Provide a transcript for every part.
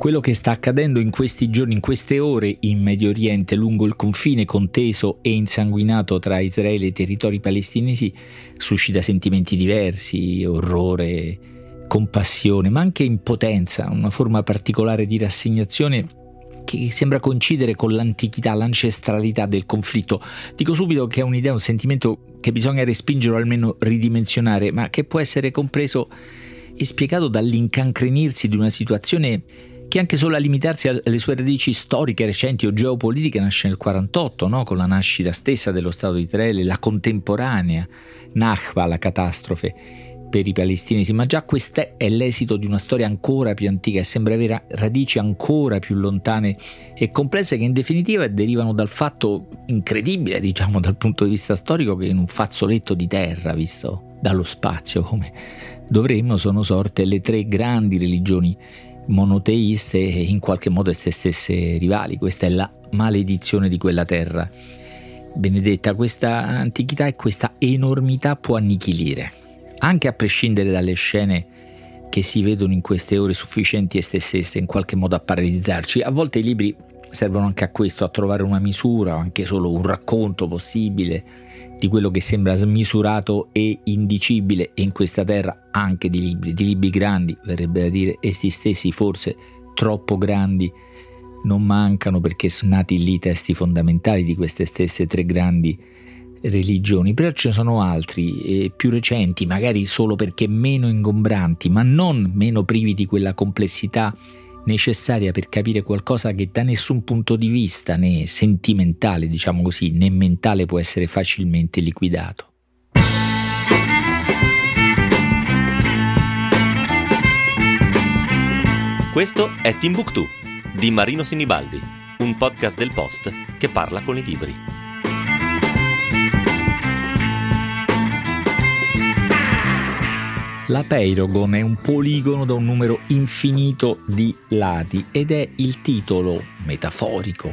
Quello che sta accadendo in questi giorni, in queste ore in Medio Oriente, lungo il confine conteso e insanguinato tra Israele e i territori palestinesi, suscita sentimenti diversi, orrore, compassione, ma anche impotenza, una forma particolare di rassegnazione che sembra coincidere con l'antichità, l'ancestralità del conflitto. Dico subito che è un'idea, un sentimento che bisogna respingere o almeno ridimensionare, ma che può essere compreso e spiegato dall'incancrenirsi di una situazione che anche solo a limitarsi alle sue radici storiche, recenti o geopolitiche nasce nel 48, no? con la nascita stessa dello Stato di Israele, la contemporanea Nachba, la catastrofe per i palestinesi, ma già questo è l'esito di una storia ancora più antica e sembra avere radici ancora più lontane e complesse che in definitiva derivano dal fatto incredibile, diciamo dal punto di vista storico, che in un fazzoletto di terra visto dallo spazio come dovremmo sono sorte le tre grandi religioni monoteiste e in qualche modo esse stesse rivali. Questa è la maledizione di quella terra. Benedetta, questa antichità e questa enormità può annichilire, anche a prescindere dalle scene che si vedono in queste ore sufficienti esse stesse in qualche modo a paralizzarci. A volte i libri servono anche a questo, a trovare una misura o anche solo un racconto possibile di quello che sembra smisurato e indicibile e in questa terra anche di libri, di libri grandi, verrebbe da dire essi stessi forse troppo grandi, non mancano perché sono nati lì testi fondamentali di queste stesse tre grandi religioni, però ce ne sono altri eh, più recenti, magari solo perché meno ingombranti, ma non meno privi di quella complessità necessaria per capire qualcosa che da nessun punto di vista né sentimentale, diciamo così, né mentale può essere facilmente liquidato. Questo è Timbuktu di Marino Sinibaldi, un podcast del Post che parla con i libri. La Peirogon è un poligono da un numero infinito di lati ed è il titolo metaforico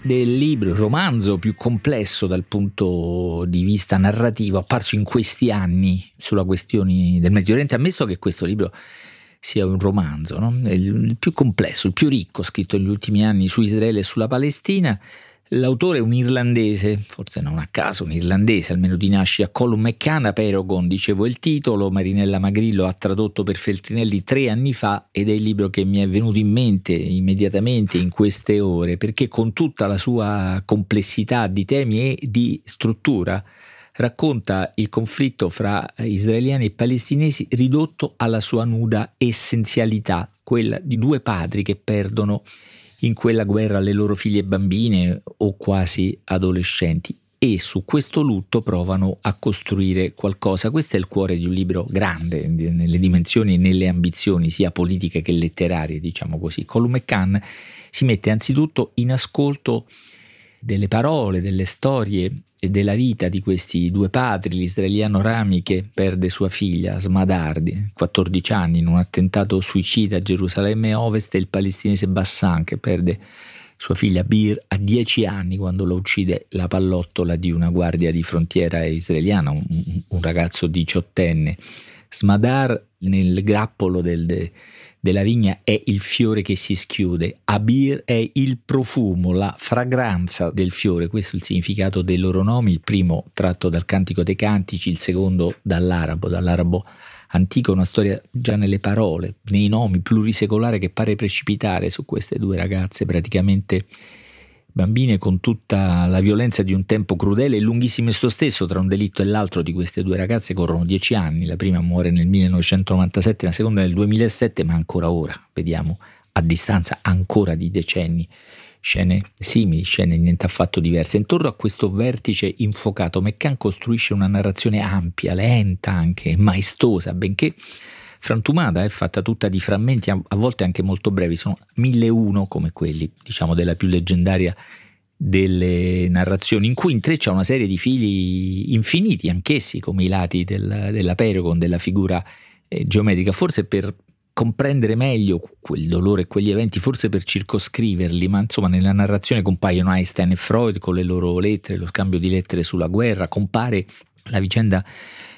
del libro, il romanzo più complesso dal punto di vista narrativo apparso in questi anni sulla questione del Medio Oriente, ammesso che questo libro sia un romanzo, no? il più complesso, il più ricco scritto negli ultimi anni su Israele e sulla Palestina, L'autore è un irlandese, forse non a caso, un irlandese, almeno di nascita, Colum McCann, Perogon, dicevo il titolo, Marinella Magrillo ha tradotto per Feltrinelli tre anni fa ed è il libro che mi è venuto in mente immediatamente in queste ore, perché con tutta la sua complessità di temi e di struttura racconta il conflitto fra israeliani e palestinesi ridotto alla sua nuda essenzialità, quella di due padri che perdono in quella guerra le loro figlie bambine o quasi adolescenti e su questo lutto provano a costruire qualcosa. Questo è il cuore di un libro grande nelle dimensioni e nelle ambizioni sia politiche che letterarie, diciamo così. Colum McCann si mette anzitutto in ascolto delle parole, delle storie e della vita di questi due padri, l'israeliano Rami che perde sua figlia Smadardi, 14 anni, in un attentato suicida a Gerusalemme Ovest, e il palestinese Bassan che perde sua figlia Bir a 10 anni quando lo uccide la pallottola di una guardia di frontiera israeliana, un, un ragazzo diciottenne. Smadar nel grappolo del, de, della vigna è il fiore che si schiude, Abir è il profumo, la fragranza del fiore, questo è il significato dei loro nomi, il primo tratto dal Cantico dei Cantici, il secondo dall'arabo, dall'arabo antico, una storia già nelle parole, nei nomi, plurisecolare che pare precipitare su queste due ragazze praticamente bambine con tutta la violenza di un tempo crudele e lunghissimo esso stesso, tra un delitto e l'altro di queste due ragazze corrono dieci anni, la prima muore nel 1997, la seconda nel 2007, ma ancora ora, vediamo, a distanza ancora di decenni, scene simili, scene niente affatto diverse. Intorno a questo vertice infuocato, McCann costruisce una narrazione ampia, lenta anche, maestosa, benché frantumata, è fatta tutta di frammenti, a, volte anche molto brevi, sono mille uno come quelli, diciamo, della più leggendaria delle narrazioni, in cui intreccia una serie di fili infiniti, anch'essi come i lati del, della Peregon, della figura eh, geometrica, forse per comprendere meglio quel dolore e quegli eventi, forse per circoscriverli, ma insomma nella narrazione compaiono Einstein e Freud con le loro lettere, lo scambio di lettere sulla guerra, compare la vicenda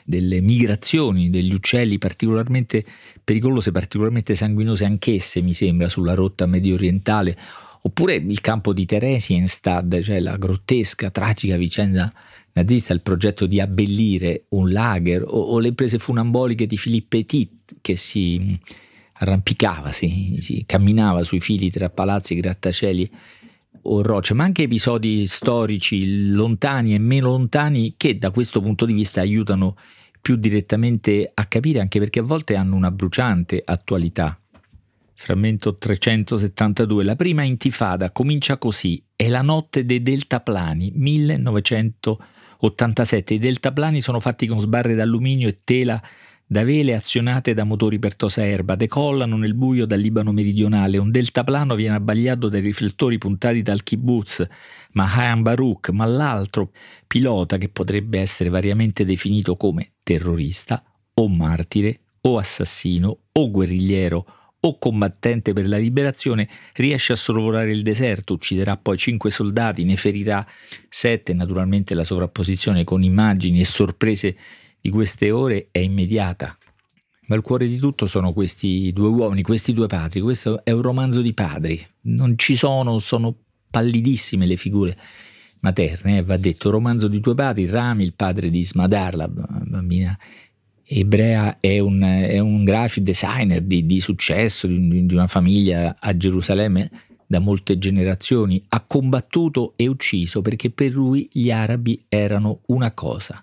delle migrazioni degli uccelli particolarmente pericolose, particolarmente sanguinose anch'esse, mi sembra, sulla rotta medio orientale, oppure il campo di Theresienstadt, cioè la grottesca, tragica vicenda nazista, il progetto di abbellire un lager, o, o le prese funamboliche di Philippe Petit che si arrampicava, si, si camminava sui fili tra palazzi, grattacieli o rocce, ma anche episodi storici lontani e meno lontani che da questo punto di vista aiutano più direttamente a capire, anche perché a volte hanno una bruciante attualità. Frammento 372. La prima intifada comincia così. È la notte dei deltaplani, 1987. I deltaplani sono fatti con sbarre d'alluminio e tela da vele azionate da motori per tosaerba, decollano nel buio dal Libano meridionale, un deltaplano viene abbagliato dai riflettori puntati dal kibbutz Mahan Baruch, ma l'altro pilota, che potrebbe essere variamente definito come terrorista, o martire, o assassino, o guerrigliero, o combattente per la liberazione, riesce a sorvolare il deserto, ucciderà poi cinque soldati, ne ferirà sette, naturalmente la sovrapposizione con immagini e sorprese di queste ore è immediata. Ma il cuore di tutto sono questi due uomini, questi due padri. Questo è un romanzo di padri. Non ci sono, sono pallidissime le figure materne. Eh, va detto, romanzo di due padri. Rami, il padre di Smadar, la bambina ebrea, è un, è un graphic designer di, di successo, di, di una famiglia a Gerusalemme da molte generazioni. Ha combattuto e ucciso perché per lui gli arabi erano una cosa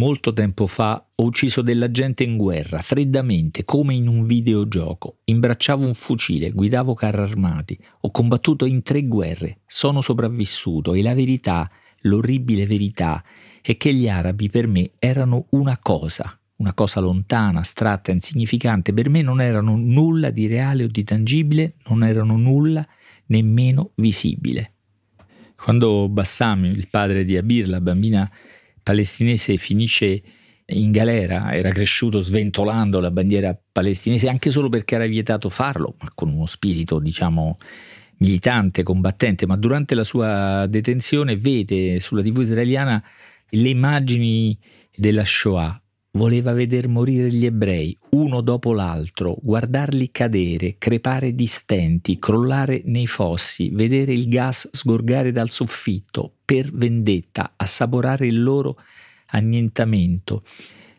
Molto tempo fa ho ucciso della gente in guerra, freddamente, come in un videogioco. Imbracciavo un fucile, guidavo carri armati, ho combattuto in tre guerre, sono sopravvissuto e la verità, l'orribile verità, è che gli arabi per me erano una cosa, una cosa lontana, astratta, insignificante, per me non erano nulla di reale o di tangibile, non erano nulla nemmeno visibile. Quando Bassam, il padre di Abir, la bambina palestinese finisce in galera, era cresciuto sventolando la bandiera palestinese anche solo perché era vietato farlo, ma con uno spirito, diciamo, militante, combattente, ma durante la sua detenzione vede sulla TV israeliana le immagini della Shoah, voleva veder morire gli ebrei, uno dopo l'altro, guardarli cadere, crepare di stenti, crollare nei fossi, vedere il gas sgorgare dal soffitto, per vendetta, assaporare il loro annientamento.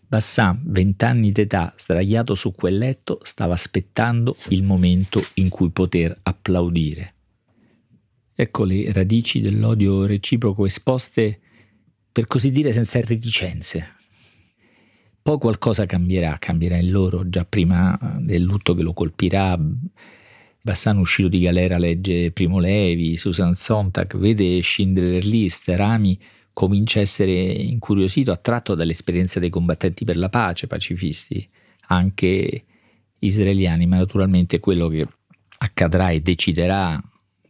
Bassam, vent'anni d'età, sdraiato su quel letto, stava aspettando il momento in cui poter applaudire. Ecco le radici dell'odio reciproco esposte, per così dire, senza reticenze, poi qualcosa cambierà, cambierà in loro, già prima del lutto che lo colpirà. Bassano uscito di galera legge Primo Levi, Susan Sontag, vede Schindler List, Rami comincia a essere incuriosito, attratto dall'esperienza dei combattenti per la pace, pacifisti, anche israeliani, ma naturalmente quello che accadrà e deciderà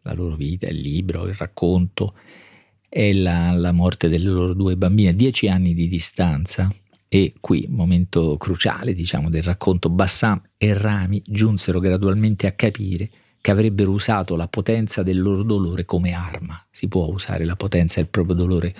la loro vita, il libro, il racconto, è la, la morte delle loro due bambine, dieci anni di distanza, e qui, momento cruciale diciamo, del racconto, Bassam e Rami giunsero gradualmente a capire che avrebbero usato la potenza del loro dolore come arma. Si può usare la potenza del proprio dolore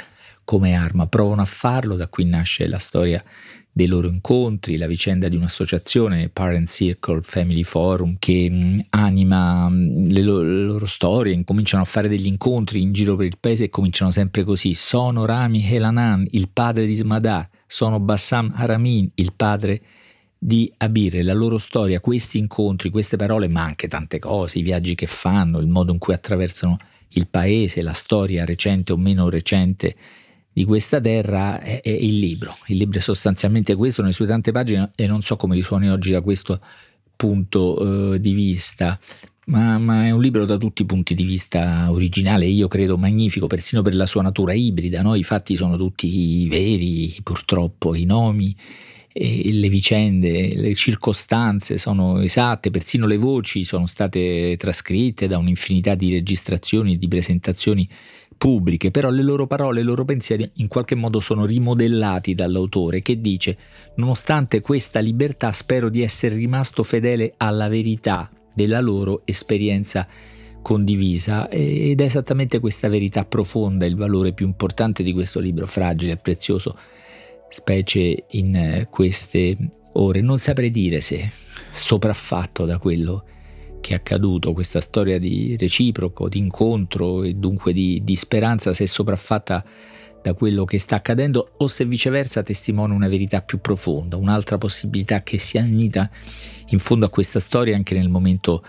come arma, provano a farlo, da qui nasce la storia dei loro incontri, la vicenda di un'associazione, Parent Circle Family Forum, che mh, anima mh, le, lo- le, loro storie, incominciano a fare degli incontri in giro per il paese e cominciano sempre così. Sono Rami Helanan, il padre di Smadar, sono Bassam Haramin, il padre di Abir, la loro storia, questi incontri, queste parole, ma anche tante cose, i viaggi che fanno, il modo in cui attraversano il paese, la storia recente o meno recente di questa terra è, è, il libro. Il libro è sostanzialmente questo nelle sue tante pagine e non so come risuoni oggi da questo punto eh, di vista. Ma, ma, è un libro da tutti i punti di vista originale, io credo magnifico, persino per la sua natura ibrida. No? I fatti sono tutti veri, purtroppo, i nomi, le vicende, le circostanze sono esatte, persino le voci sono state trascritte da un'infinità di registrazioni e di presentazioni pubbliche, però le loro parole, i loro pensieri in qualche modo sono rimodellati dall'autore che dice, nonostante questa libertà spero di essere rimasto fedele alla verità della loro esperienza condivisa ed è esattamente questa verità profonda il valore più importante di questo libro fragile e prezioso specie in queste ore. Non saprei dire se sopraffatto da quello che è accaduto, questa storia di reciproco, di incontro e dunque di, di speranza, se sopraffatta da quello che sta accadendo o se viceversa testimonia una verità più profonda, un'altra possibilità che si è unita in fondo a questa storia anche nel momento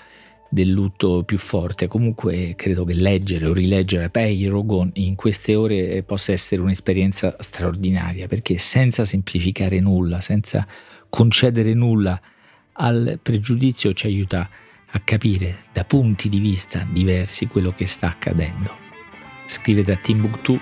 del lutto più forte. Comunque credo che leggere o rileggere Pei Rogon in queste ore possa essere un'esperienza straordinaria perché senza semplificare nulla, senza concedere nulla al pregiudizio ci aiuta a capire da punti di vista diversi quello che sta accadendo. Scrivete a timbuktu.it